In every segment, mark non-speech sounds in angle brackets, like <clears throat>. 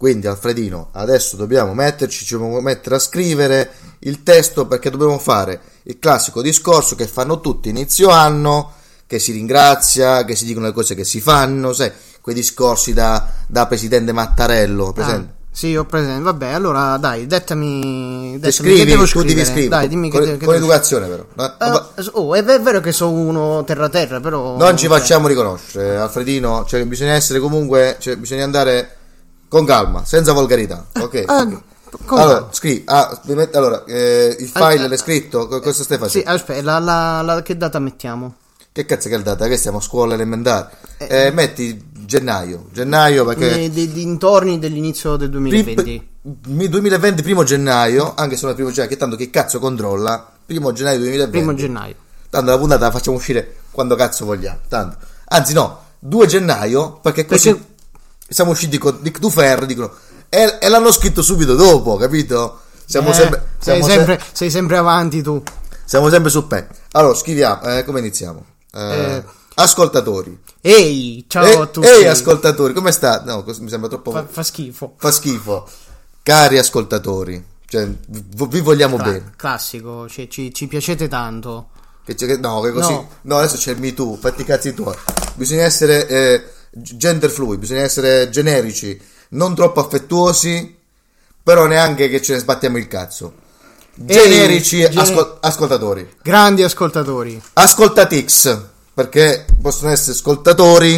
Quindi Alfredino, adesso dobbiamo metterci, ci dobbiamo mettere a scrivere il testo perché dobbiamo fare il classico discorso che fanno tutti inizio anno, che si ringrazia, che si dicono le cose che si fanno, sai, quei discorsi da, da presidente Mattarello, presente? Ah, sì, ho presente. Vabbè, allora dai, dettami. Dettami scrivi, che devo tu devi scrivere. scrivere. Dai, dimmi con, che, che con devo educazione però. Scrivere. Ah, oh, è, vero che sono uno terra-terra, però. non ci facciamo riconoscere, Alfredino, cioè bisogna essere comunque, cioè bisogna andare con calma, senza volgarità, ok? ah, ok. con Allora, calma. scrivi, ah, met- allora, eh, il file Ah, l'hai scritto, Co- cosa stai Sì, facendo? aspetta, la, la- la- che data mettiamo? Che cazzo che è la data? Che siamo a scuola elementare? Eh, metti gennaio, gennaio perché... Nei- dei dintorni dell'inizio del 2020. Prim- 2020 primo gennaio, anche se non è primo gennaio, che tanto che cazzo controlla? Primo gennaio 2020. Primo gennaio. Tanto la puntata la facciamo uscire quando cazzo vogliamo. Tanto. Anzi no, 2 gennaio, perché così Perché- siamo usciti con Dick Dufer, dicono, e, e l'hanno scritto subito dopo, capito? Siamo Eh, sempre... sei, Siamo, se- sempre, sei sempre avanti tu. siamo sempre su pe. Allora, scriviamo, eh, come iniziamo? Eh, Eh. Ascoltatori. Ehi, ciao Eh, a tutti. Ehi ascoltatori, come sta? No, mi sembra troppo... fa, fa schifo. fa schifo. Cari ascoltatori, cioè, vi, vogliamo Cla- bene. classico, ci, ci- ci piacete tanto. Che che- no, che così. No. No. adesso c'è il Me Too, fatti i cazzi tuoi. Bisogna essere eh, gender fluid, bisogna essere generici, non troppo affettuosi, però neanche che ce ne sbattiamo il cazzo. Generici gene- ascol- ascoltatori. Grandi ascoltatori. Ascoltatix, perché possono essere ascoltatori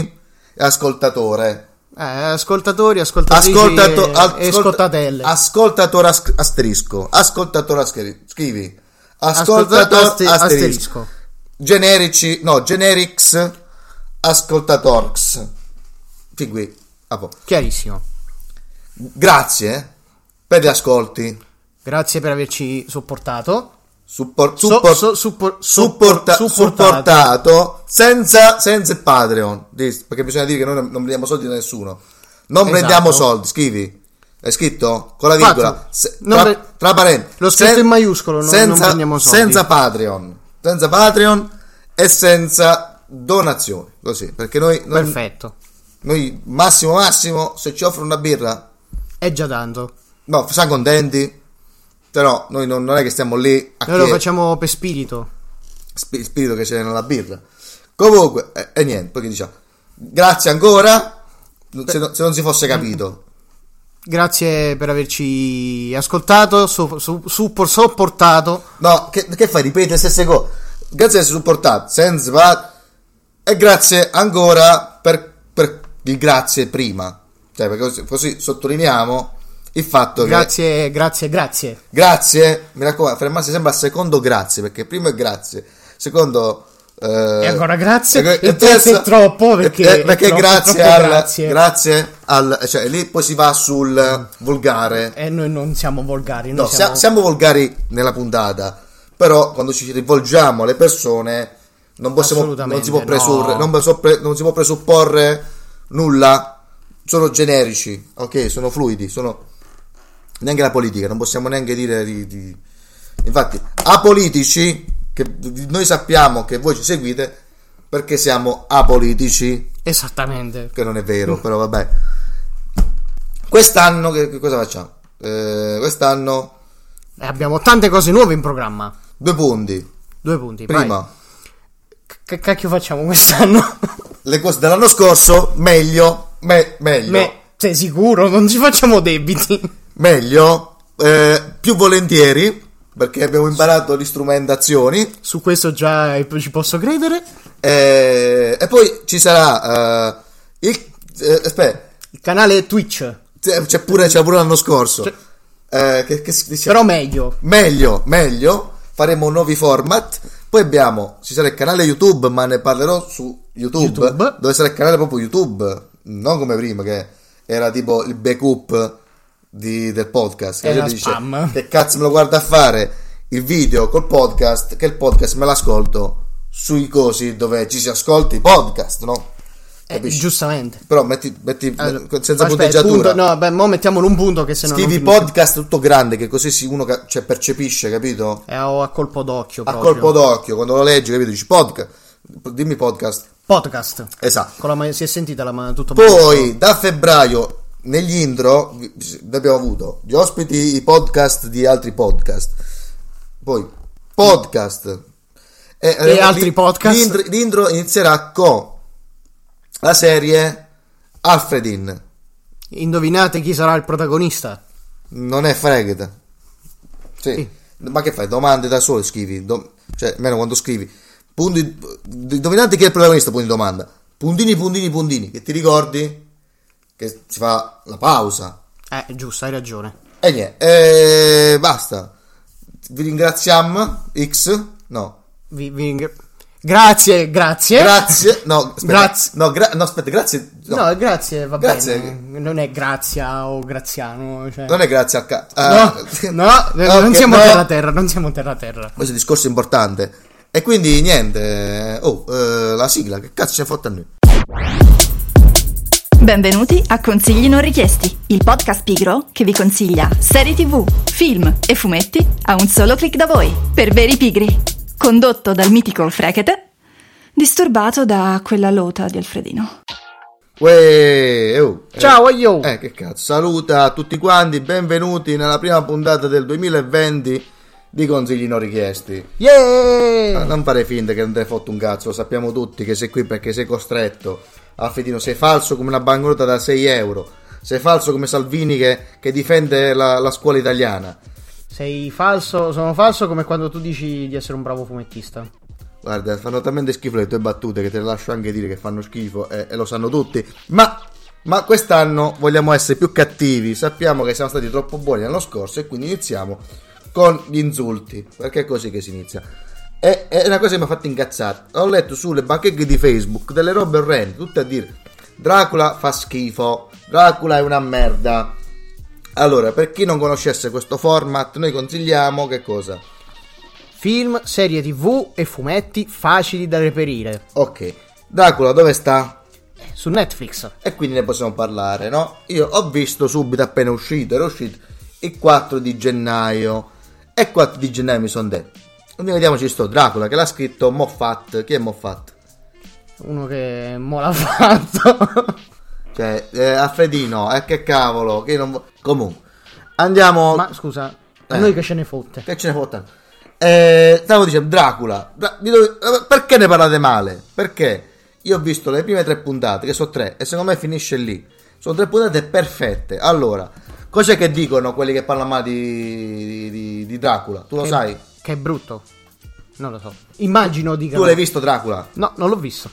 e ascoltatore. Eh, ascoltatori, ascoltatrici Ascoltato, ascolta- e ascoltatelle. ascoltatore as- asterisco. Ascoltatore asterisco. Scrivi. Ascoltatore Aste- asterisco. asterisco. Generici, no, generics ascoltatorx. Fin qui. A po'. Chiarissimo. Grazie eh, per gli ascolti. Grazie per averci sopportato. Suppor- So- suppor- so- suppor- supporta- suppor- supportato senza, senza il Patreon. Perché bisogna dire che noi non non prendiamo soldi da nessuno. Non Esatto. prendiamo soldi, scrivi. È scritto con la virgola. Se- Non tra, pre- tra parentesi. L'ho scritto in maiuscolo, non- non prendiamo soldi. Senza Patreon. Senza Patreon e senza donazioni. Così. Perché noi, noi, Perfetto. Noi massimo massimo, se ci offrono una birra, È già tanto. no, siamo contenti. Però noi non, non è che stiamo lì a Noi lo chiedere- facciamo per spirito. spi- spirito che c'è nella birra. Comunque, e eh, niente, poi che diciamo, grazie ancora, se, no- se non si fosse capito. Grazie per averci ascoltato, su- su- suppor- sopportato. No, che, che fai? Ripeti le stesse cose. Grazie di essere supportato, senza e grazie ancora il grazie prima. Cioè, perché così, così sottolineiamo il fatto che... Grazie, grazie, grazie. Grazie, mi raccomando, fermarsi sempre al secondo grazie, perché primo è grazie, secondo... eh, E ancora grazie, e- il terzo è troppo, perché eh, è perché troppo- grazie, troppo <laughs> al, grazie. grazie al... cioè lì poi si va sul volgare. E noi non siamo volgari. No, siamo... sia- siamo volgari nella puntata, però quando ci rivolgiamo alle persone non possiamo, non si può presurre, no. non, non si può presupporre nulla, sono generici, ok, sono fluidi, sono neanche la politica, non possiamo neanche dire di, di- infatti apolitici che noi sappiamo che voi ci seguite perché siamo apolitici, Esattamente. che non è vero, però vabbè. Quest'anno che, che cosa facciamo? Eh, quest'anno E abbiamo tante cose nuove in programma. due punti. Due punti. Prima, vai. Che cacchio facciamo quest'anno? <laughs> le cose dell'anno scorso, meglio, me- meglio, Me- sei sicuro? Non ci facciamo debiti. meglio, eh, più volentieri, perché abbiamo imparato le strumentazioni, Su questo già ci posso credere. eh, e poi ci sarà eh, il... eh, aspetta, Il canale Twitch. c'è pure, c'è pure l'anno scorso. Eh, che, che? Però meglio. meglio, meglio, faremo nuovi format. Poi abbiamo, ci sarà il canale YouTube, ma ne parlerò su YouTube, YouTube. dove sarà il canale proprio YouTube, non come prima che era tipo il backup di- del podcast. Che spam. Che cazzo me lo guarda a fare il video col podcast? Che il podcast me l'ascolto sui cosi dove ci si ascolta i podcast, no? Eh, giustamente. Però metti, metti Allora, senza aspetta, punteggiatura. punto- no, beh, mo mettiamolo un punto che se no Scrivi podcast tutto grande che così si uno cioè, percepisce, capito? È a, a colpo d'occhio A proprio. colpo d'occhio, quando lo leggi, capito? Dici podcast. Dimmi podcast. Podcast. Esatto. Con la si è sentita la ma- tutto Poi da febbraio negli intro abbiamo avuto gli ospiti i podcast di altri podcast. Poi podcast e, E altri podcast. L'intro, l'intro inizierà con la serie Alfredin. Indovinate chi sarà il protagonista? Non è fregata. Sì. Sì. Ma che fai? Domande da solo scrivi. Do- cioè, almeno quando scrivi. Punti, indovinate chi è il protagonista, punti di domanda. Puntini, puntini, puntini. Che ti ricordi? Che si fa la pausa. Eh, giusto, hai ragione. E niente. eh, basta. Vi ringraziamo. X. No. Vi- vi ringra- Grazie, grazie. Grazie. No, aspetta. Grazie. No, gra- no, aspetta, grazie. No. No, grazie, va Grazie. bene. Non è Grazia o Graziano. Cioè... Non è grazie a ca- No, ah, no, ok, <laughs> non siamo no. terra terra, non siamo terra terra. Questo è un discorso importante. E quindi niente. Oh, eh, la sigla, che cazzo ce ne fotte a noi? Benvenuti a Consigli non richiesti, il podcast pigro che vi consiglia serie tv, film e fumetti a un solo clic da voi, per veri pigri. Condotto dal mitico Frekete, disturbato da quella lota di Alfredino. Uè, oh, eh, Ciao, io. Eh, che cazzo. Saluta a tutti quanti, benvenuti nella prima puntata del 2020 di Consigli non richiesti. Yeah! non fare finta che non te ne fotte un cazzo, lo sappiamo tutti che sei qui perché sei costretto. Alfredino, sei falso come una banconota da 6 euro. Sei falso come Salvini che, che difende la, la scuola italiana. Sei falso, sono falso come quando tu dici di essere un bravo fumettista. Guarda, fanno talmente schifo le tue battute che te le lascio anche dire che fanno schifo e, e lo sanno tutti. Ma, ma quest'anno vogliamo essere più cattivi. Sappiamo che siamo stati troppo buoni l'anno scorso e quindi iniziamo con gli insulti. Perché è così che si inizia. E è una cosa che mi ha fatto incazzare. Ho letto sulle bacheche di Facebook delle robe orrende, tutte a dire Dracula fa schifo, Dracula è una merda. Allora, per chi non conoscesse questo format, noi consigliamo che cosa? Film, serie tv e fumetti facili da reperire. Ok, Dracula dove sta? Su Netflix. e quindi ne possiamo parlare, no? Io ho visto subito appena uscito, era uscito il 4 di gennaio e il 4 di gennaio mi sono detto, quindi vediamoci sto Dracula che l'ha scritto Moffat, chi è Moffat? Uno che mo l'ha <laughs> fatto. Cioè, eh, Alfredino, eh, che cavolo, che non... Comunque, andiamo... Ma scusa, a Eh. noi che ce ne fotte. Che ce ne fotte? Eh, stavo dicendo Dracula. Dra- dove- eh, perché ne parlate male? Perché io ho visto le prime tre puntate, che sono tre, e secondo me finisce lì. Sono tre puntate perfette. Allora, cos'è che dicono quelli che parlano male di, di- di- di Dracula? Tu lo Che- sai? Che è brutto. Non lo so. Immagino di Tu l'hai visto Dracula? No, non l'ho visto.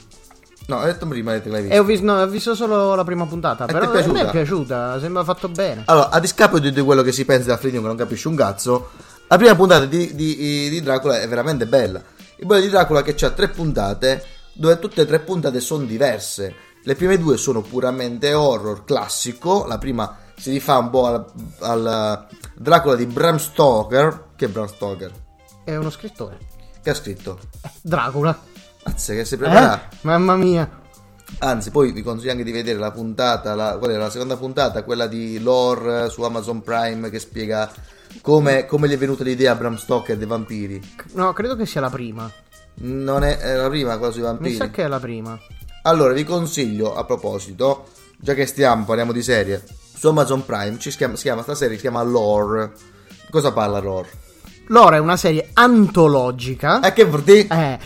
No, hai detto prima che l'hai visto. E ho visto, no, ho visto solo la prima puntata. è però a me piaciuta? è piaciuta. Sembra fatto bene. Allora, a discapito di quello che si pensa da Fredino che non capisce un cazzo, la prima puntata di, di- di Dracula è veramente bella. Il bello di Dracula che c'ha tre puntate, dove tutte e tre puntate sono diverse. Le prime due sono puramente horror classico, la prima si rifà un po' al, al Dracula di Bram Stoker. Che è Bram Stoker? È uno scrittore. Che ha scritto? Dracula. Anzi, che si Eh? prepara. Mamma mia. Anzi, poi vi consiglio anche di vedere la puntata, la, qual è la seconda puntata, quella di Lore su Amazon Prime che spiega come, come gli è venuta l'idea a Bram Stoker dei vampiri. No, credo che sia la prima. Non è, è la prima quella sui Mi vampiri. sa che è la prima. Allora, vi consiglio a proposito, già che stiamo, parliamo di serie, su Amazon Prime ci si chiama, si chiama sta serie, si chiama Lore. Cosa parla Lore? Lore è una serie antologica. E che vuol dire? Eh,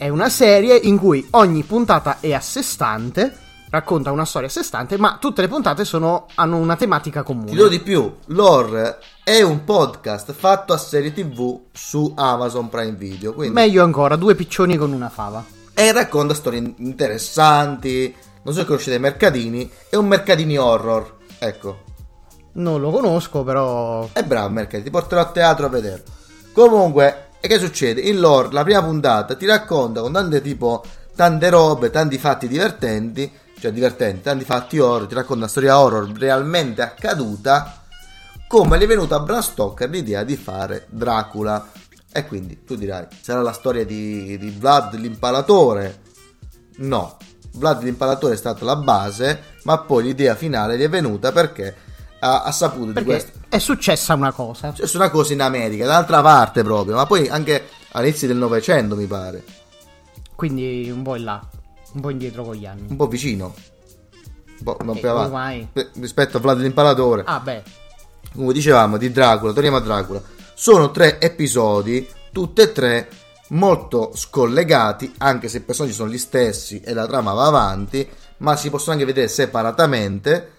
è una serie in cui ogni puntata è a sé stante, racconta una storia a sé stante, ma tutte le puntate sono- hanno una tematica Ti do comune. di più, Lore è un podcast fatto a serie tv su Amazon Prime Video, quindi... Meglio ancora, due piccioni con una fava. e racconta storie interessanti. Non so se conoscete i mercatini, è un mercatini horror. Ecco, Non lo conosco, però. è bravo Mercatini, ti porterò a teatro a vederlo. Comunque, e che succede? In lore, la prima puntata ti racconta con tante tipo tante robe, tanti fatti divertenti cioè divertente, tanti fatti horror, ti racconta una storia horror realmente accaduta, come gli è venuta a Bram Stoker l'idea di fare Dracula. E quindi tu dirai, sarà la storia di, di Vlad l'impalatore? No, Vlad l'impalatore è stata la base, ma poi l'idea finale gli è venuta perché ha, ha saputo di Perché questo. è successa una cosa. C'è una cosa in America, dall'altra parte proprio, ma poi anche all'inizio del Novecento mi pare, Quindi un po' in là, un po' indietro con gli anni. un po' vicino, un po', un po' Eh, più avanti, ormai. Eh, rispetto a Vlad l'impalatore. Ah, beh. come dicevamo, di Dracula, torniamo a Dracula. Sono tre episodi, tutti e tre molto scollegati, anche se i personaggi sono gli stessi e la trama va avanti, ma si possono anche vedere separatamente.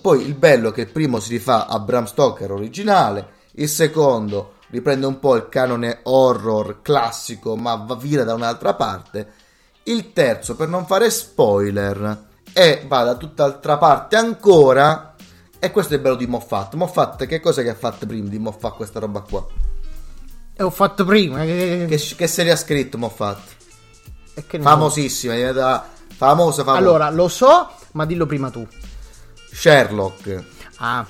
Poi il bello è che il primo si rifà a Bram Stoker originale, il secondo riprende un po' il canone horror classico, ma va vira da un'altra parte. Il terzo, per non fare spoiler, e va da tutt'altra parte ancora. E questo è il bello di Moffat. Moffat, che cosa che ha fatto prima di Moffat questa roba qua? E ho fatto prima. Che, Che, che serie ha scritto Moffat? Famosissima, famosa, famosa. Allora, lo so, ma dillo prima tu. Sherlock. Ah,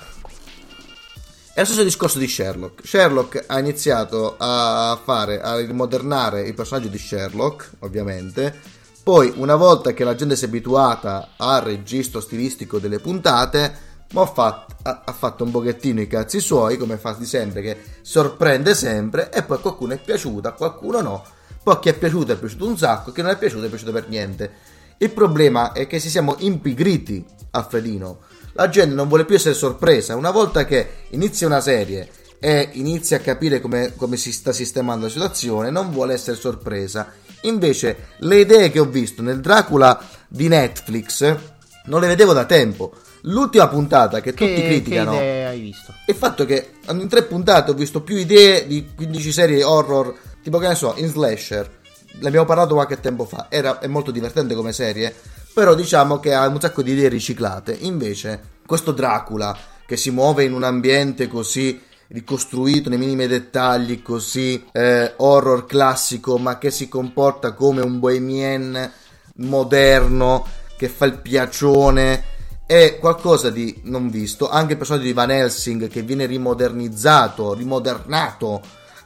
È lo stesso discorso di Sherlock. Sherlock ha iniziato a fare, a rimodernare il personaggio di Sherlock, ovviamente. Poi, una volta che la gente si è abituata al registro stilistico delle puntate, Moffat ha, ha fatto un pochettino i cazzi suoi, come fa di sempre, che sorprende sempre, e poi qualcuno è piaciuta, a qualcuno no. Poi chi è piaciuto è piaciuto un sacco, chi non è piaciuto è piaciuto per niente. Il problema è che si siamo impigriti a Fredino. La gente non vuole più essere sorpresa. Una volta che inizia una serie e inizia a capire come, come si sta sistemando la situazione, non vuole essere sorpresa. Invece, le idee che ho visto nel Dracula di Netflix non le vedevo da tempo. L'ultima puntata che, che, tutti criticano che hai visto? il fatto che in tre puntate ho visto più idee di 15 serie horror, tipo che ne so, in slasher. Ne abbiamo parlato qualche tempo fa. Era, è molto divertente come serie, però diciamo che ha un sacco di idee riciclate. Invece, questo Dracula che si muove in un ambiente così ricostruito nei minimi dettagli, così eh, horror classico, ma che si comporta come un bohemien moderno che fa il piacione è qualcosa di non visto. Anche il personaggio di Van Helsing che viene rimodernizzato, rimodernato,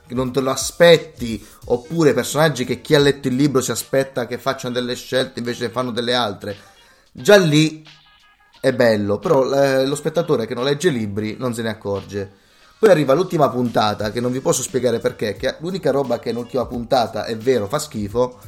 che non te lo aspetti, oppure personaggi che chi ha letto il libro si aspetta che facciano delle scelte invece fanno delle altre. Già lì è bello, però eh, lo spettatore che non legge libri non se ne accorge. Poi arriva l'ultima puntata, che non vi posso spiegare perché, che l'unica roba che nell'ultima puntata è vero, fa schifo,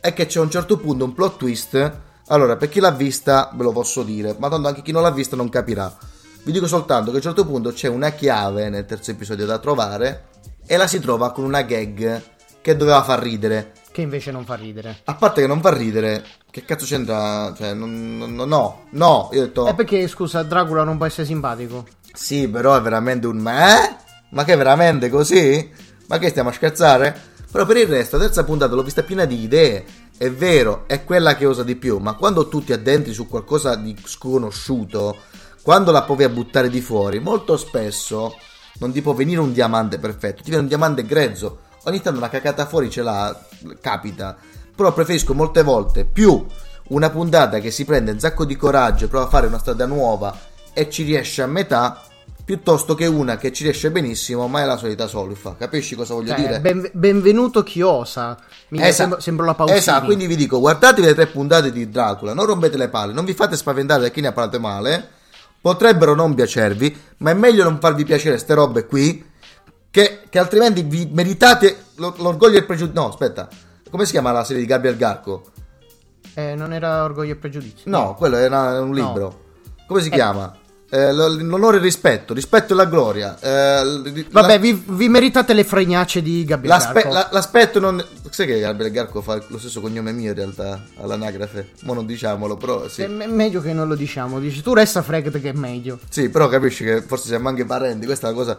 è che c'è a un certo punto un plot twist. Allora, per chi l'ha vista, ve lo posso dire, ma tanto anche chi non l'ha vista non capirà. Vi dico soltanto che a un certo punto c'è una chiave nel terzo episodio da trovare e la si trova con una gag che doveva far ridere. Che invece non fa ridere. A parte che non fa ridere, che cazzo c'entra? Cioè, non, non- no, no, io ho detto... È perché, scusa, Dracula non può essere simpatico. Sì, però è veramente un ma? eh? Ma che è veramente così? Ma che stiamo a scherzare? Però per il resto, la terza puntata l'ho vista piena di idee. È vero, è quella che usa di più, ma quando tu ti addentri su qualcosa di sconosciuto, quando la provi a buttare di fuori, molto spesso non ti può venire un diamante perfetto, ti viene un diamante grezzo. Ogni tanto una cacata fuori ce l'ha, capita. Però preferisco molte volte più una puntata che si prende un sacco di coraggio prova a fare una strada nuova e ci riesce a metà piuttosto che una che ci riesce benissimo ma è la solita solfa capisci cosa voglio Cioè, dire? ben- benvenuto Chiosa. Mi Esatto. sembra, sembra la Pausini. Esatto, quindi vi dico guardatevi le tre puntate di Dracula non rompete le palle non vi fate spaventare da chi ne ha parlato male potrebbero non piacervi ma è meglio non farvi piacere ste robe qui che, che altrimenti vi meritate lo- l'orgoglio e il pregiudizio no aspetta come si chiama la serie di Gabriel Garco? Eh, non era Orgoglio e Pregiudizio. No, quello era un libro. Come si Eh. chiama? Eh, l'onore e il rispetto, rispetto e la gloria. Eh, Vabbè, la- vi, vi meritate le fregnacce di Gabriele l'aspe- Garco. la- l'aspetto non. Sai che Gabriele Garco fa lo stesso cognome mio in realtà all'anagrafe? Ma non diciamolo, però sì. È me- meglio che non lo diciamo. Dici tu resta fregate che è meglio. Sì, però capisci che forse siamo anche parenti. Questa è una cosa.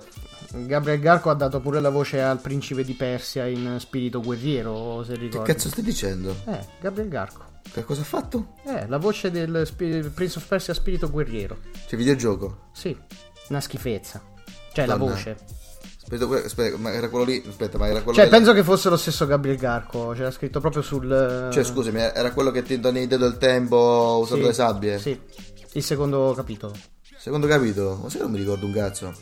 Gabriel Garco ha dato pure la voce al principe di Persia in Spirito Guerriero, se Che ricordi. cazzo stai dicendo? Eh, Gabriel Garco. Che cosa ha fatto? Eh, la voce del Spi- Prince of Persia Spirito Guerriero. C'è videogioco. Sì, una schifezza. Cioè, la Madonna. voce. Aspetta, aspetta, ma era quello lì. Aspetta, ma era quello Cioè, che- penso che fosse lo stesso Gabriel Garco. C'era scritto proprio sul. Cioè, scusami, era quello che ti dona idea del tempo usando Sì, le sabbie? Sì, il secondo capitolo. Secondo capitolo? Ma se non mi ricordo un cazzo.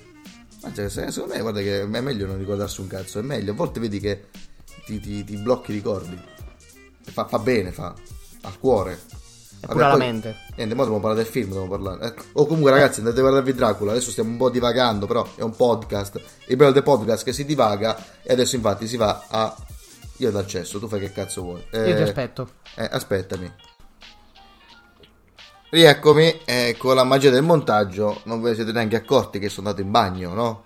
Ma cioè, se- secondo me, guarda che è meglio non ricordarsi un cazzo. È meglio. A volte vedi che ti, ti- ti blocchi i ricordi. Fa, fa bene, fa. Al cuore. È Vabbè, pure alla mente. Niente, ora dobbiamo parlare del film, dobbiamo parlare. Ecco. O comunque ragazzi, andate a guardarvi Dracula, adesso stiamo un po' divagando, però è un podcast. Il bello del podcast che si divaga e adesso infatti si va a... Io dal cesso, tu fai che cazzo vuoi. Io ti aspetto. Eh, aspettami. Rieccomi, e con la magia del montaggio non ve ne siete neanche accorti che sono andato in bagno, no?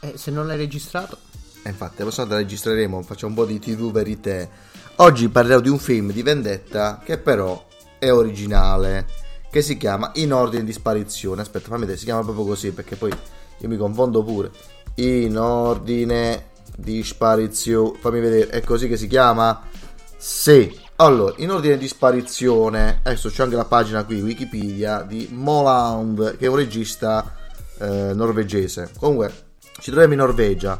Eh, se non l'hai registrato. E infatti, la prossima volta registreremo, facciamo un po' di TV verité. Oggi parlerò di un film di vendetta che però è originale, che si chiama In ordine di sparizione. Aspetta, fammi vedere, si chiama proprio così perché poi io mi confondo pure. In ordine di sparizione. Fammi vedere, è così che si chiama? Sì. Allora, in ordine di sparizione, adesso c'è anche la pagina qui, Wikipedia, di Moland, che è un regista eh, norvegese. Comunque, ci troviamo in Norvegia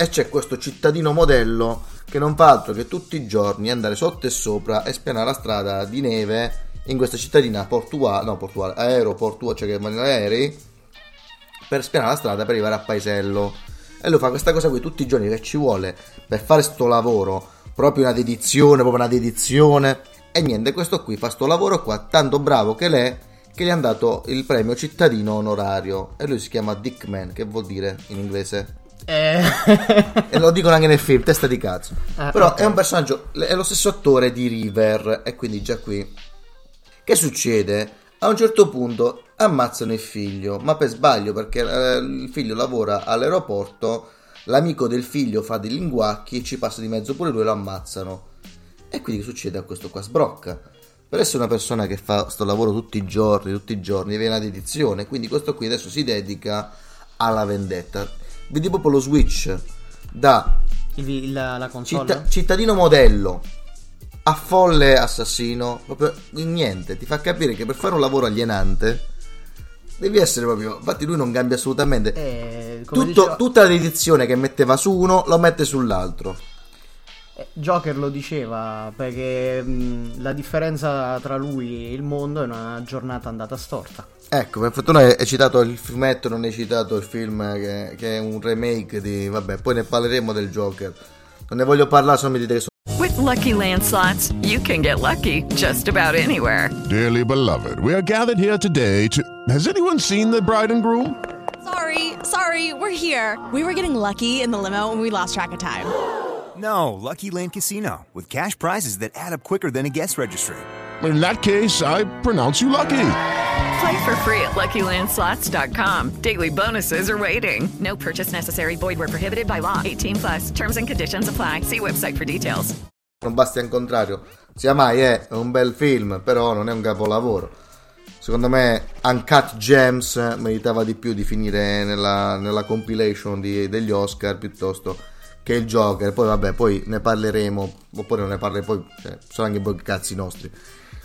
e c'è questo cittadino modello che non fa altro che tutti i giorni andare sotto e sopra e spianare la strada di neve in questa cittadina portuale, no portuale, aeroportuale, cioè che in aerei, per spianare la strada per arrivare a paesello. E lui fa questa cosa qui tutti i giorni che ci vuole per fare sto lavoro, proprio una dedizione, proprio una dedizione. E niente, questo qui fa sto lavoro qua, tanto bravo che l'è, che gli hanno dato il premio cittadino onorario. E lui si chiama Dickman, che vuol dire in inglese? Eh... E lo dicono anche nel film, testa di cazzo. Ah, Però ok. è un personaggio, è lo stesso attore di River, e quindi già qui. Che succede? A un certo punto ammazzano il figlio, ma per sbaglio perché eh, il figlio lavora all'aeroporto, l'amico del figlio fa dei linguacchi e ci passa di mezzo pure lui e lo ammazzano. E quindi che succede a questo qua? Sbrocca. Per essere una persona che fa sto lavoro tutti i giorni, tutti i giorni, viene una dedizione, quindi questo qui adesso si dedica alla vendetta. Vedi proprio lo switch da Il- la console? citta- cittadino modello a folle assassino, proprio niente, ti fa capire che per fare un lavoro alienante devi essere proprio, infatti lui non cambia assolutamente. Eh, Tutto- diceva- Tutta la dedizione che metteva su uno lo mette sull'altro. Joker lo diceva perché mh, la differenza tra lui e il mondo è una giornata andata storta. Ecco, per fortuna hai citato il fumetto, non hai citato il film che, che è un remake di... Vabbè, poi ne parleremo del Joker. Non ne voglio parlare, se no mi dite che sono... With Lucky Land slots, you can get lucky just about anywhere. Dearly beloved, we are gathered here today to. Has anyone seen the bride and groom? Sorry, sorry, we're here. We were getting lucky in the limo and we lost track of time. No, Lucky Land Casino, with cash prizes that add up quicker than a guest registry. In that case, I pronounce you lucky. Play for free at LuckyLandSlots.com. Daily bonuses are waiting. No purchase necessary. Void where prohibited by law. 18 plus. Terms and conditions apply. See website for details. non basti al contrario. Sia mai è un bel film, però non è un capolavoro. Secondo me Uncut Gems meritava di più di finire nella, nella compilation di- degli Oscar piuttosto che il Joker. Poi vabbè, poi ne parleremo, oppure non ne parleremo, poi eh, sono anche poi cazzi nostri.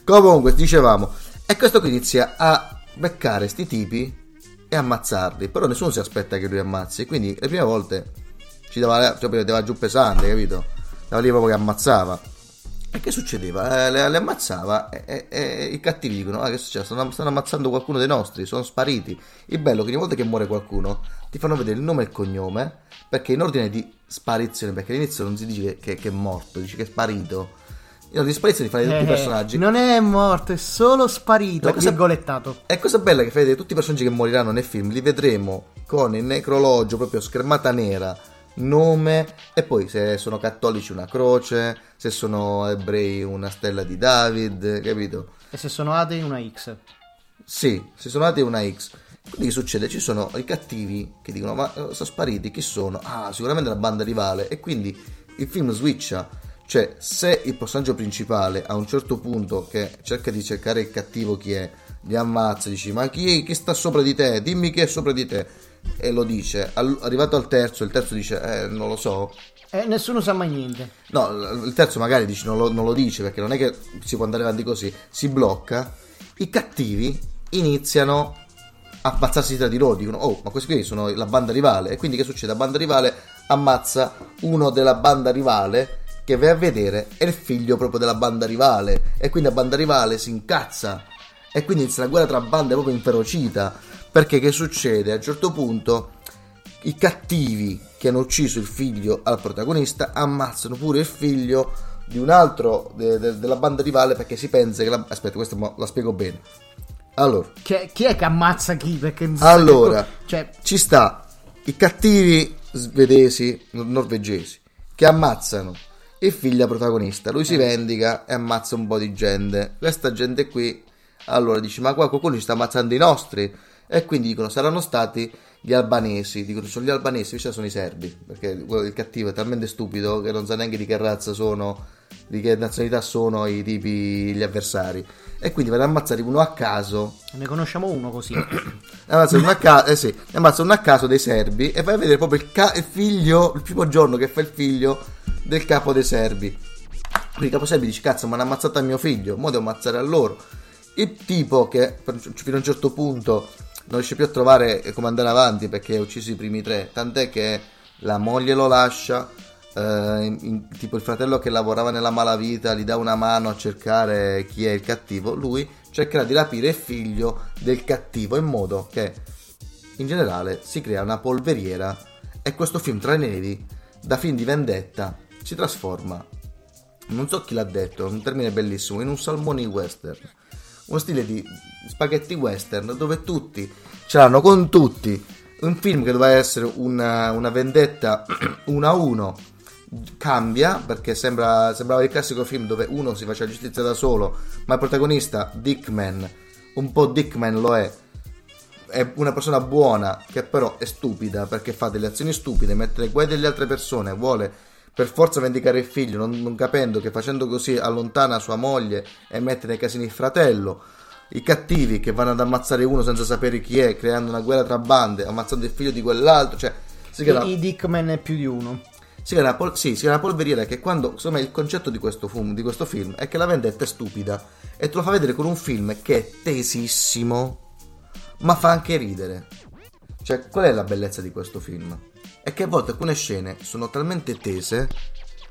Comunque, dicevamo, e questo qui inizia a beccare sti tipi e ammazzarli, però nessuno si aspetta che lui ammazzi, quindi le prime volte ci dava, cioè, dava giù pesante, capito? Dava lì proprio che ammazzava. E che succedeva? Eh, le, le ammazzava e, e- e i cattivi dicono: Ah, che succede? Stanno, stanno ammazzando qualcuno dei nostri, sono spariti. Il bello è che ogni volta che muore qualcuno ti fanno vedere il nome e il cognome, perché in ordine di sparizione, perché all'inizio non si dice che, che- è morto, dice che è sparito. In ordine di sparizione fanno vedere tutti i Eh, personaggi. Non è morto, è solo sparito. Cosa- Virgolettato. E cosa bella che fai vedere tutti i personaggi che moriranno nel film, li vedremo con il necrologio proprio schermata nera, nome e poi se sono cattolici una croce, se sono ebrei una stella di David, capito? E se sono atei, una X. Sì, se sono nati una X. Quindi che succede? Ci sono i cattivi che dicono ma eh, sono spariti, chi sono? Ah, sicuramente la banda rivale e quindi il film switcha. Cioè, se il personaggio principale a un certo punto che cerca di cercare il cattivo chi è, li ammazza, dici ma chi, chi sta sopra di te? Dimmi chi è sopra di te. E lo dice. Arrivato al terzo, il terzo dice eh, non lo so. E nessuno sa mai niente. No, il terzo magari dice, non, lo, non lo dice perché non è che si può andare avanti così. Si blocca. I cattivi iniziano ammazzarsi tra di loro, dicono oh ma questi qui sono la banda rivale e quindi che succede? La banda rivale ammazza uno della banda rivale che vai a vedere è il figlio proprio della banda rivale e quindi la banda rivale si incazza e quindi inizia una guerra tra bande proprio inferocita perché che succede? A un certo punto i cattivi che hanno ucciso il figlio al protagonista ammazzano pure il figlio di un altro de- de- della banda rivale perché si pensa che la... aspetta questo la spiego bene. Allora. Chi, chi è che ammazza chi? Perché allora cioè, ci sta i cattivi svedesi nor- norvegesi che ammazzano il figlio protagonista. Lui si vendica e ammazza un po' di gente. Questa gente qui allora dici ma qua qualcuno ci sta ammazzando i nostri? E quindi dicono saranno stati gli albanesi dicono sono gli albanesi invece sono i serbi perché quello- il cattivo è talmente stupido che non sa neanche di che razza sono di che nazionalità sono i tipi gli avversari e quindi vanno ad ammazzare uno a caso ne conosciamo uno così. <clears throat> ne ammazza uno a caso, eh sì, ne uno a caso dei serbi e vai a vedere proprio il, ca- il figlio, il primo giorno che fa il figlio del capo dei serbi. Quindi il capo serbi dice cazzo ma hanno ammazzato a mio figlio, mo devo ammazzare a loro. Il tipo che fino a un certo punto non riesce più a trovare come andare avanti perché ha ucciso i primi tre, tant'è che la moglie lo lascia, eh, in- in- tipo il fratello che lavorava nella malavita gli dà una mano a cercare chi è il cattivo, lui cercherà di rapire il figlio del cattivo in modo che in generale si crea una polveriera e questo film tra i neri da film di vendetta si trasforma non so chi l'ha detto, è un termine bellissimo, in un salmoni western. Uno stile di spaghetti western dove tutti ce l'hanno con tutti. Un film che doveva essere una, una vendetta <clears throat> uno a uno cambia perché sembra, sembrava il classico film dove uno si faceva giustizia da solo, ma il protagonista, Dickman, un po' Dickman lo è, è una persona buona che però è stupida perché fa delle azioni stupide, mette le guai delle altre persone, vuole per forza vendicare il figlio, non, non capendo che facendo così allontana sua moglie e mette nei casini il fratello. I cattivi che vanno ad ammazzare uno senza sapere chi è, creando una guerra tra bande, ammazzando il figlio di quell'altro, cioè si crea, I, I Dickman è più di uno. si crea una, pol- sì, si crea una polveriera che quando, insomma, il concetto di questo, film, di questo film è che la vendetta è stupida e te lo fa vedere con un film che è tesissimo, ma fa anche ridere. Cioè, qual è la bellezza di questo film? È che a volte alcune scene sono talmente tese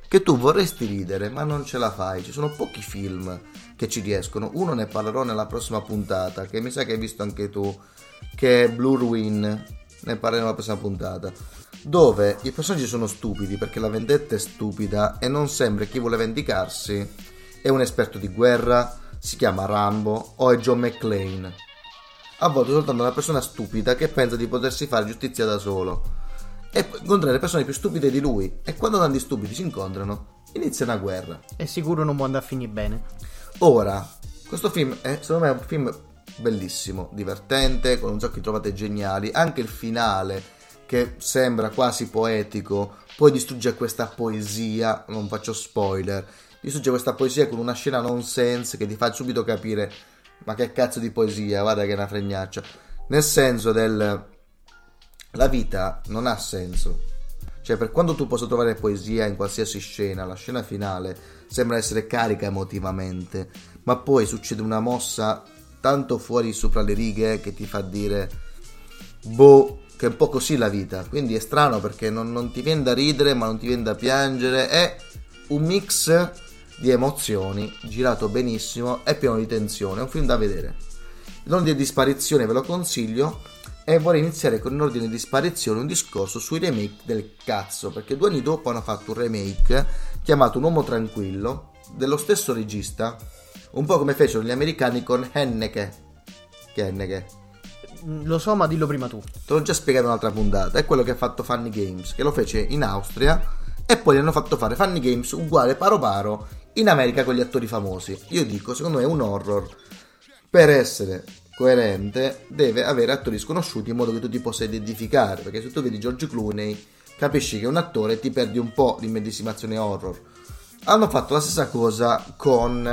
che tu vorresti ridere, ma non ce la fai. Ci sono pochi film che ci riescono. Uno ne parlerò nella prossima puntata, che mi sa che hai visto anche tu, che è Blue Ruin. Ne parleremo nella prossima puntata. Dove i personaggi sono stupidi perché la vendetta è stupida e non sembra chi vuole vendicarsi è un esperto di guerra, si chiama Rambo o è John McClane. A volte soltanto una persona stupida che pensa di potersi fare giustizia da solo e poi incontrare persone più stupide di lui e quando tanti stupidi si incontrano inizia una guerra. È sicuro non può andare a finire bene. Ora, questo film è secondo me è un film bellissimo, divertente, con un sacco di trovate geniali, anche il finale che sembra quasi poetico, poi distrugge questa poesia, non faccio spoiler, distrugge questa poesia con una scena nonsense che ti fa subito capire ma che cazzo di poesia, guarda che è una fregnaccia, nel senso del la vita non ha senso. Cioè, per quanto tu possa trovare poesia in qualsiasi scena, la scena finale sembra essere carica emotivamente, ma poi succede una mossa tanto fuori sopra le righe che ti fa dire, boh, che è un po' così la vita. Quindi è strano perché non, non ti viene da ridere, ma non ti viene da piangere. È un mix di emozioni, girato benissimo, è pieno di tensione. È un film da vedere. L'ordine di sparizione ve lo consiglio e vorrei iniziare con l'ordine di sparizione un discorso sui remake del cazzo perché due anni dopo hanno fatto un remake chiamato Un uomo tranquillo dello stesso regista un po' come fecero gli americani con Henneke. Che Henneke? Mm, Lo so, ma dillo prima tu. te l'ho già spiegato in un'altra puntata è quello che ha fatto Funny Games che lo fece in Austria e poi gli hanno fatto fare Funny Games uguale paro paro in America con gli attori famosi. Io dico secondo me è un horror per essere coerente deve avere attori sconosciuti in modo che tu ti possa identificare perché se tu vedi George Clooney capisci che è un attore e ti perdi un po' di medesimazione horror. Hanno fatto la stessa cosa con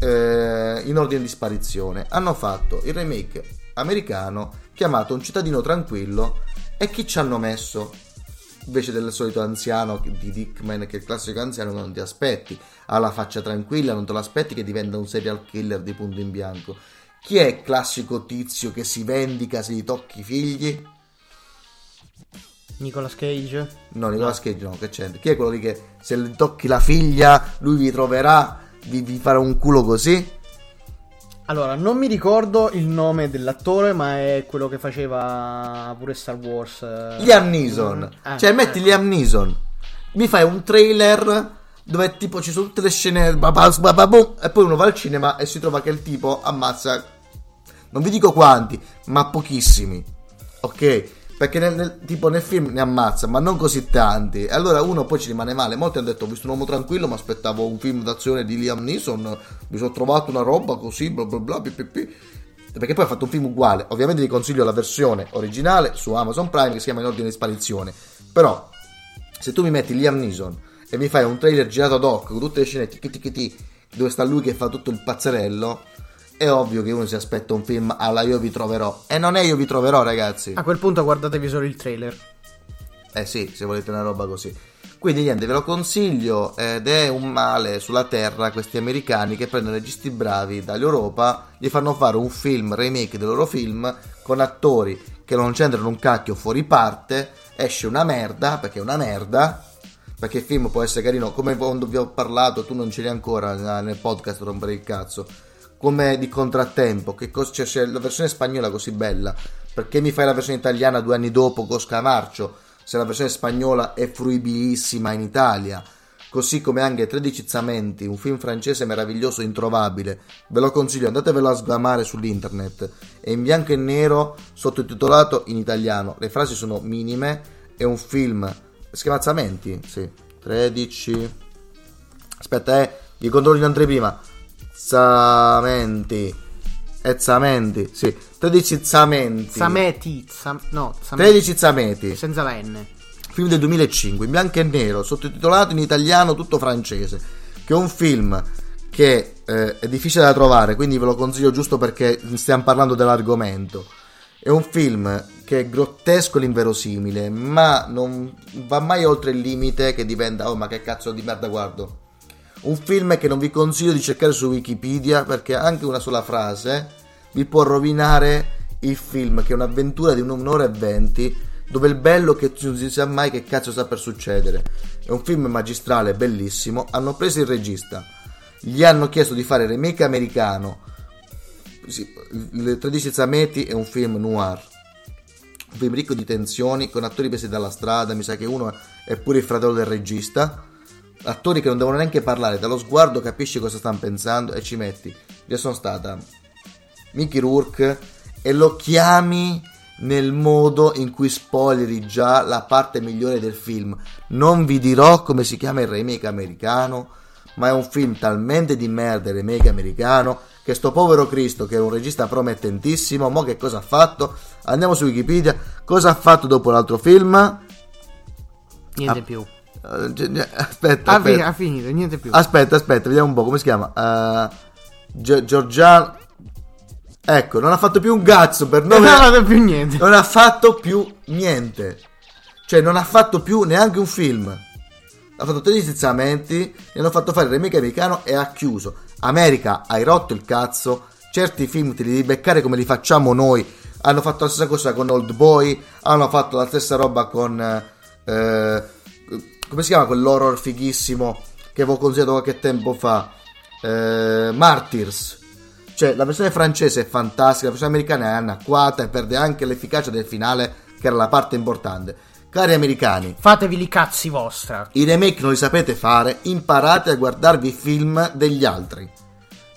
eh, in ordine di sparizione. Hanno fatto il remake americano chiamato Un cittadino tranquillo e chi ci hanno messo? Invece del solito anziano di Dickman che è il classico anziano che non ti aspetti. Ha la faccia tranquilla non te lo aspetti che diventa un serial killer di punto in bianco Chi è il classico tizio che si vendica se gli tocchi i figli? Nicolas Cage. No, Nicolas Cage no, che c'è? Chi è quello lì che se gli tocchi la figlia lui vi troverà, vi, vi farà un culo così? Allora, non mi ricordo il nome dell'attore, ma è quello che faceva pure Star Wars. eh. Liam Neeson. Ah, cioè, metti eh. Liam Neeson. Mi fai un trailer dove tipo ci sono tutte le scene ba- ba- ba- ba- boom, e poi uno va al cinema e si trova che il tipo ammazza non vi dico quanti, ma pochissimi. Ok? Perché nel, nel- tipo nel film ne ammazza, ma non così tanti. E allora uno poi ci rimane male. Molti hanno detto: Ho visto un uomo tranquillo, ma aspettavo un film d'azione di Liam Neeson. Mi sono trovato una roba così, bla bla bla, pi, pi, pi. Perché poi ha fatto un film uguale. Ovviamente vi consiglio la versione originale su Amazon Prime che si chiama In ordine di sparizione. Però, se tu mi metti Liam Neeson e mi fai un trailer girato ad hoc con tutte le scene tic tic tic, dove sta lui che fa tutto il pazzerello, è ovvio che uno si aspetta un film alla Io vi troverò. E non è Io vi troverò, ragazzi. A quel punto guardatevi solo il trailer. Eh sì, se volete una roba così. Quindi niente, ve lo consiglio ed è un male sulla terra questi americani che prendono registi bravi dall'Europa, gli fanno fare un film, remake del loro film, con attori che non c'entrano un cacchio fuori parte, esce una merda, perché è una merda, perché il film può essere carino, come quando vi ho parlato, tu non ce l'hai ancora nel podcast rompere il cazzo, come di contrattempo, che cos- cioè, c'è la versione spagnola così bella, perché mi fai la versione italiana due anni dopo con Scamarcio, se la versione spagnola è fruibilissima in Italia, così come anche 13 Zamenti, un film francese meraviglioso introvabile, ve lo consiglio, andatevelo a sgamare sull'internet, è in bianco e nero, sottotitolato in italiano, le frasi sono minime, è un film, si sì, 13, aspetta eh, vi controllo in anteprima, Zamenti, è Zamenti, sì, 13 Zamenti, Zameti. Zam- no, Zameti. 13 Zameti. Senza la N. film del 2005 in bianco e nero sottotitolato in italiano tutto francese che è un film che eh, è difficile da trovare quindi ve lo consiglio giusto perché stiamo parlando dell'argomento è un film che è grottesco l'inverosimile ma non va mai oltre il limite che diventa oh ma che cazzo di merda guardo un film che non vi consiglio di cercare su Wikipedia perché anche una sola frase vi può rovinare il film che è un'avventura di un'ora e venti dove il bello che non si sa mai che cazzo sta per succedere. È un film magistrale, bellissimo. Hanno preso il regista, gli hanno chiesto di fare remake americano. Sì, Le 13 Zameti è un film noir. Un film ricco di tensioni, con attori presi dalla strada. Mi sa che uno è pure il fratello del regista. Attori che non devono neanche parlare, dallo sguardo capisci cosa stanno pensando e ci metti. Io sono stata Mickey Rourke e lo chiami nel modo in cui spoileri già la parte migliore del film. Non vi dirò come si chiama il remake americano, ma è un film talmente di merda il remake americano che sto povero Cristo, che è un regista promettentissimo, mo che cosa ha fatto? Andiamo su Wikipedia, cosa ha fatto dopo l'altro film? Niente Ah, più. Eh, aspetta, fi- aspetta. ha finito, niente più. Aspetta, aspetta, vediamo un po' come si chiama. Uh, Gio- Giorgiano. Ecco, non ha fatto più un cazzo per <laughs> non nome. ha fatto più niente. Non ha fatto più niente. Cioè, non ha fatto più neanche un film. Ha fatto 13 stizzamenti, gli hanno fatto fare il remake americano e ha chiuso. America, hai rotto il cazzo. Certi film te li devi beccare come li facciamo noi. Hanno fatto la stessa cosa con Old Boy. Hanno fatto la stessa roba con. eh, come si chiama quell'horror fighissimo che avevo consigliato qualche tempo fa? Eh, Martyrs. Cioè, la versione francese è fantastica, la versione americana è anacquata e perde anche l'efficacia del finale, che era la parte importante. Cari americani, Fatevi li cazzi vostra. i remake non li sapete fare, imparate a guardarvi i film degli altri.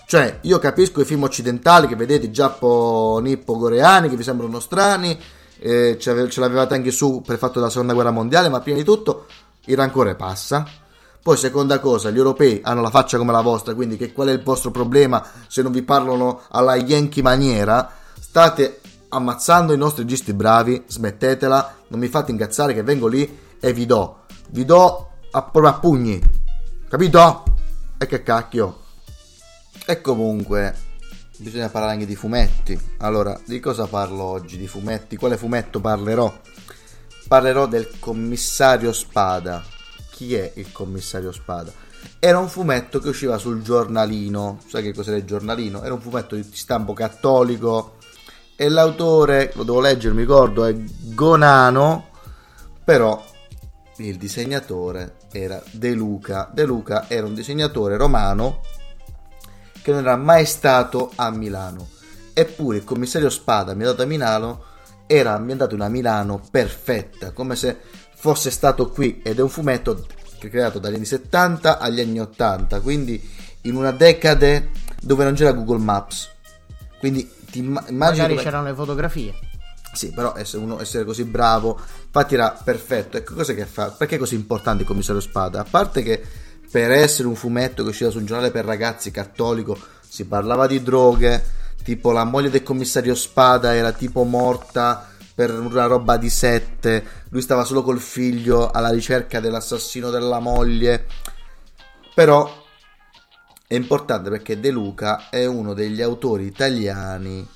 Cioè, io capisco i film occidentali che vedete, i giappo-nippo-coreani, che vi sembrano strani, eh, ce l'avevate anche su per il fatto della seconda guerra mondiale, ma prima di tutto il rancore passa. Poi, seconda cosa, gli europei hanno la faccia come la vostra, quindi che qual è il vostro problema se non vi parlano alla Yankee maniera? State ammazzando i nostri registi bravi, smettetela, non mi fate incazzare che vengo lì e vi do, vi do a, a pugni, capito? E che cacchio. E comunque, bisogna parlare anche di fumetti. Allora, di cosa parlo oggi? Di fumetti? Quale fumetto parlerò? Parlerò del commissario Spada. Chi è il commissario Spada? Era un fumetto che usciva sul giornalino. Sai che cos'era il giornalino? Era un fumetto di stampo cattolico. E l'autore, lo devo leggere, mi ricordo, è Gonano. Però il disegnatore era De Luca. De Luca era un disegnatore romano che non era mai stato a Milano. Eppure il commissario Spada, ambientato a Milano, era ambientato in una Milano perfetta, come se fosse stato qui. Ed è un fumetto creato dagli anni 70 agli anni 80, quindi in una decade dove non c'era Google Maps. Quindi ti imma- immagini Magari come- c'erano le fotografie. sì, però essere, uno, essere così bravo, infatti era perfetto. Ecco, cos'è che fa? Perché è così importante il commissario Spada? A parte che per essere un fumetto che usciva su un giornale per ragazzi cattolico si parlava di droghe, tipo la moglie del commissario Spada era tipo morta per una roba di sette, lui stava solo col figlio alla ricerca dell'assassino della moglie. Però è importante perché De Luca è uno degli autori italiani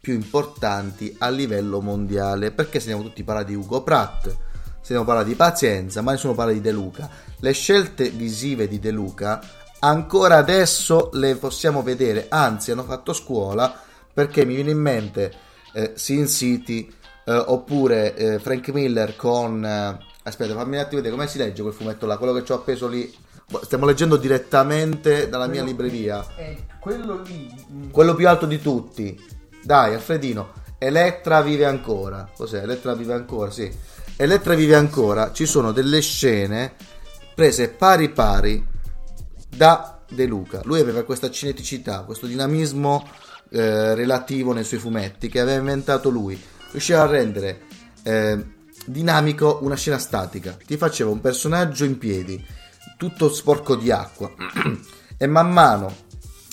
più importanti a livello mondiale. Perché se ne siamo tutti parlati di Ugo Pratt se ne parla di Pazienza ma nessuno parla di De Luca. Le scelte visive di De Luca ancora adesso le possiamo vedere anzi hanno fatto scuola perché mi viene in mente eh, Sin City eh, oppure eh, Frank Miller con eh, aspetta fammi un attimo vedere come si legge quel fumetto là quello che ci ho appeso lì Boh, stiamo leggendo direttamente dalla mia libreria quello lì. quello più alto di tutti. Dai, Alfredino. Elettra vive ancora. Cos'è? Elettra vive ancora, sì. Elettra vive ancora. Ci sono delle scene prese pari pari da De Luca. Lui aveva questa cineticità, questo dinamismo eh, relativo nei suoi fumetti che aveva inventato lui. Riusciva a rendere eh, dinamico una scena statica. Ti faceva un personaggio in piedi, tutto sporco di acqua. <clears throat> e man mano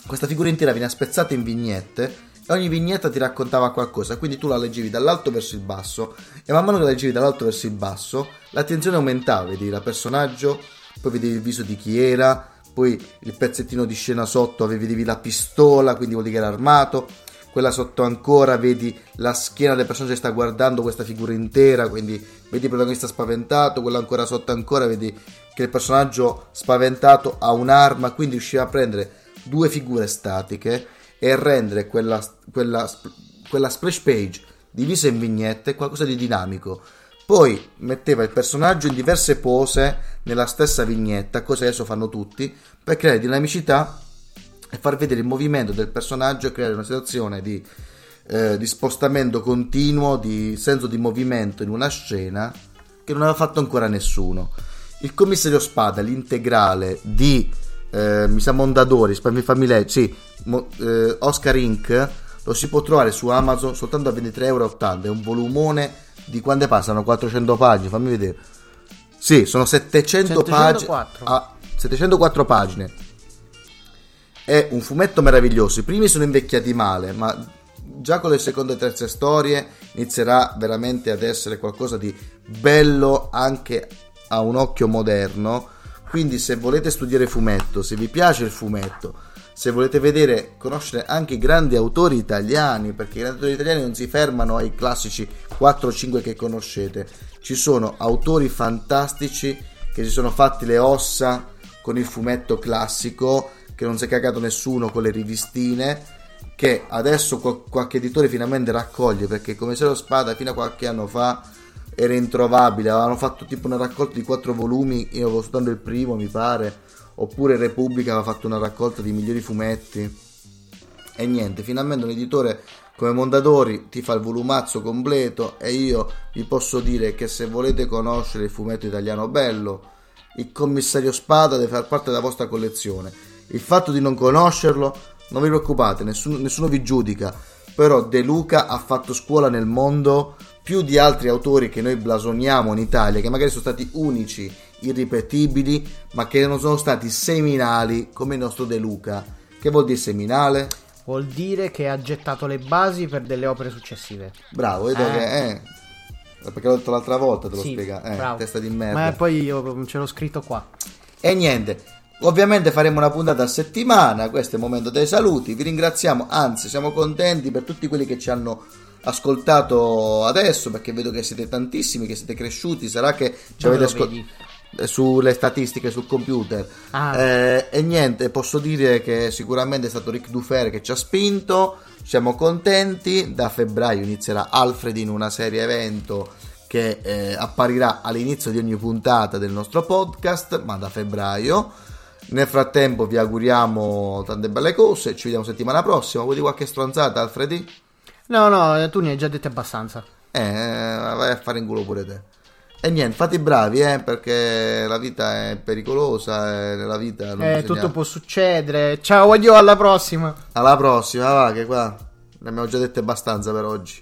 questa figura intera viene spezzata in vignette e ogni vignetta ti raccontava qualcosa, quindi tu la leggevi dall'alto verso il basso e man mano che la leggevi dall'alto verso il basso l'attenzione aumentava, vedevi il personaggio, poi vedevi il viso di chi era, poi il pezzettino di scena sotto vedevi la pistola, quindi vuol dire che era armato, quella sotto ancora vedi la schiena del personaggio che sta guardando questa figura intera, quindi vedi il protagonista spaventato, quella ancora sotto ancora vedi che il personaggio spaventato ha un'arma, quindi riusciva a prendere due figure statiche e rendere quella, quella, quella splash page divisa in vignette qualcosa di dinamico. Poi metteva il personaggio in diverse pose nella stessa vignetta, cosa adesso fanno tutti, per creare dinamicità e far vedere il movimento del personaggio e creare una situazione di, eh, di spostamento continuo, di senso di movimento in una scena che non aveva fatto ancora nessuno. Il commissario Spada, l'integrale di eh, mi Mondadori, fammi, fammi sì, Mo- eh, Oscar Inc. lo si può trovare su Amazon soltanto a 23,80 euro. È un volumone di quante passano? 400 pagine, fammi vedere. Sì, sono 700 pagine. 704. Ah, 704 pagine. È un fumetto meraviglioso. I primi sono invecchiati male, ma già con le seconde e terze storie inizierà veramente ad essere qualcosa di bello anche a un occhio moderno. Quindi se volete studiare fumetto, se vi piace il fumetto, se volete vedere, conoscere anche i grandi autori italiani, perché i grandi autori italiani non si fermano ai classici 4-5 che conoscete, ci sono autori fantastici che si sono fatti le ossa con il fumetto classico, che non si è cagato nessuno con le rivistine, che adesso qual- qualche editore finalmente raccoglie, perché come se lo spada fino a qualche anno fa era introvabile, avevano fatto tipo una raccolta di quattro volumi, io avevo soltanto il primo mi pare, oppure Repubblica aveva fatto una raccolta di migliori fumetti e niente, finalmente un editore come Mondadori ti fa il volumazzo completo e io vi posso dire che se volete conoscere il fumetto italiano bello, il commissario Spada deve far parte della vostra collezione. Il fatto di non conoscerlo, non vi preoccupate, nessuno, nessuno vi giudica, però De Luca ha fatto scuola nel mondo più di altri autori che noi blasoniamo in Italia, che magari sono stati unici, irripetibili, ma che non sono stati seminali come il nostro De Luca. Che vuol dire seminale? Vuol dire che ha gettato le basi per delle opere successive. Bravo, vedo Eh. che eh. Perché l'ho detto l'altra volta, te lo Sì, spiega. Eh, bravo. testa di merda. Ma poi io ce l'ho scritto qua. E niente, ovviamente faremo una puntata a settimana, questo è il momento dei saluti, vi ringraziamo, anzi siamo contenti per tutti quelli che ci hanno ascoltato adesso, perché vedo che siete tantissimi, che siete cresciuti, sarà che ci Dove avete ascoltato... eh, sulle statistiche sul computer. Ah. Eh, e niente, posso dire che sicuramente è stato Rick Dufer che ci ha spinto. Siamo contenti. Da febbraio inizierà Alfred in una serie evento che eh, apparirà all'inizio di ogni puntata del nostro podcast, ma da febbraio. Nel frattempo vi auguriamo tante belle cose, ci vediamo settimana prossima. Vuoi dire qualche stronzata, Alfredi? No, no, tu ne hai già dette abbastanza. Eh, vai a fare in culo pure te. E niente, fate i bravi, eh, perché la vita è pericolosa e nella vita non Eh, tutto può succedere. Ciao, addio, alla prossima. Alla prossima, va, che qua ne abbiamo già dette abbastanza per oggi.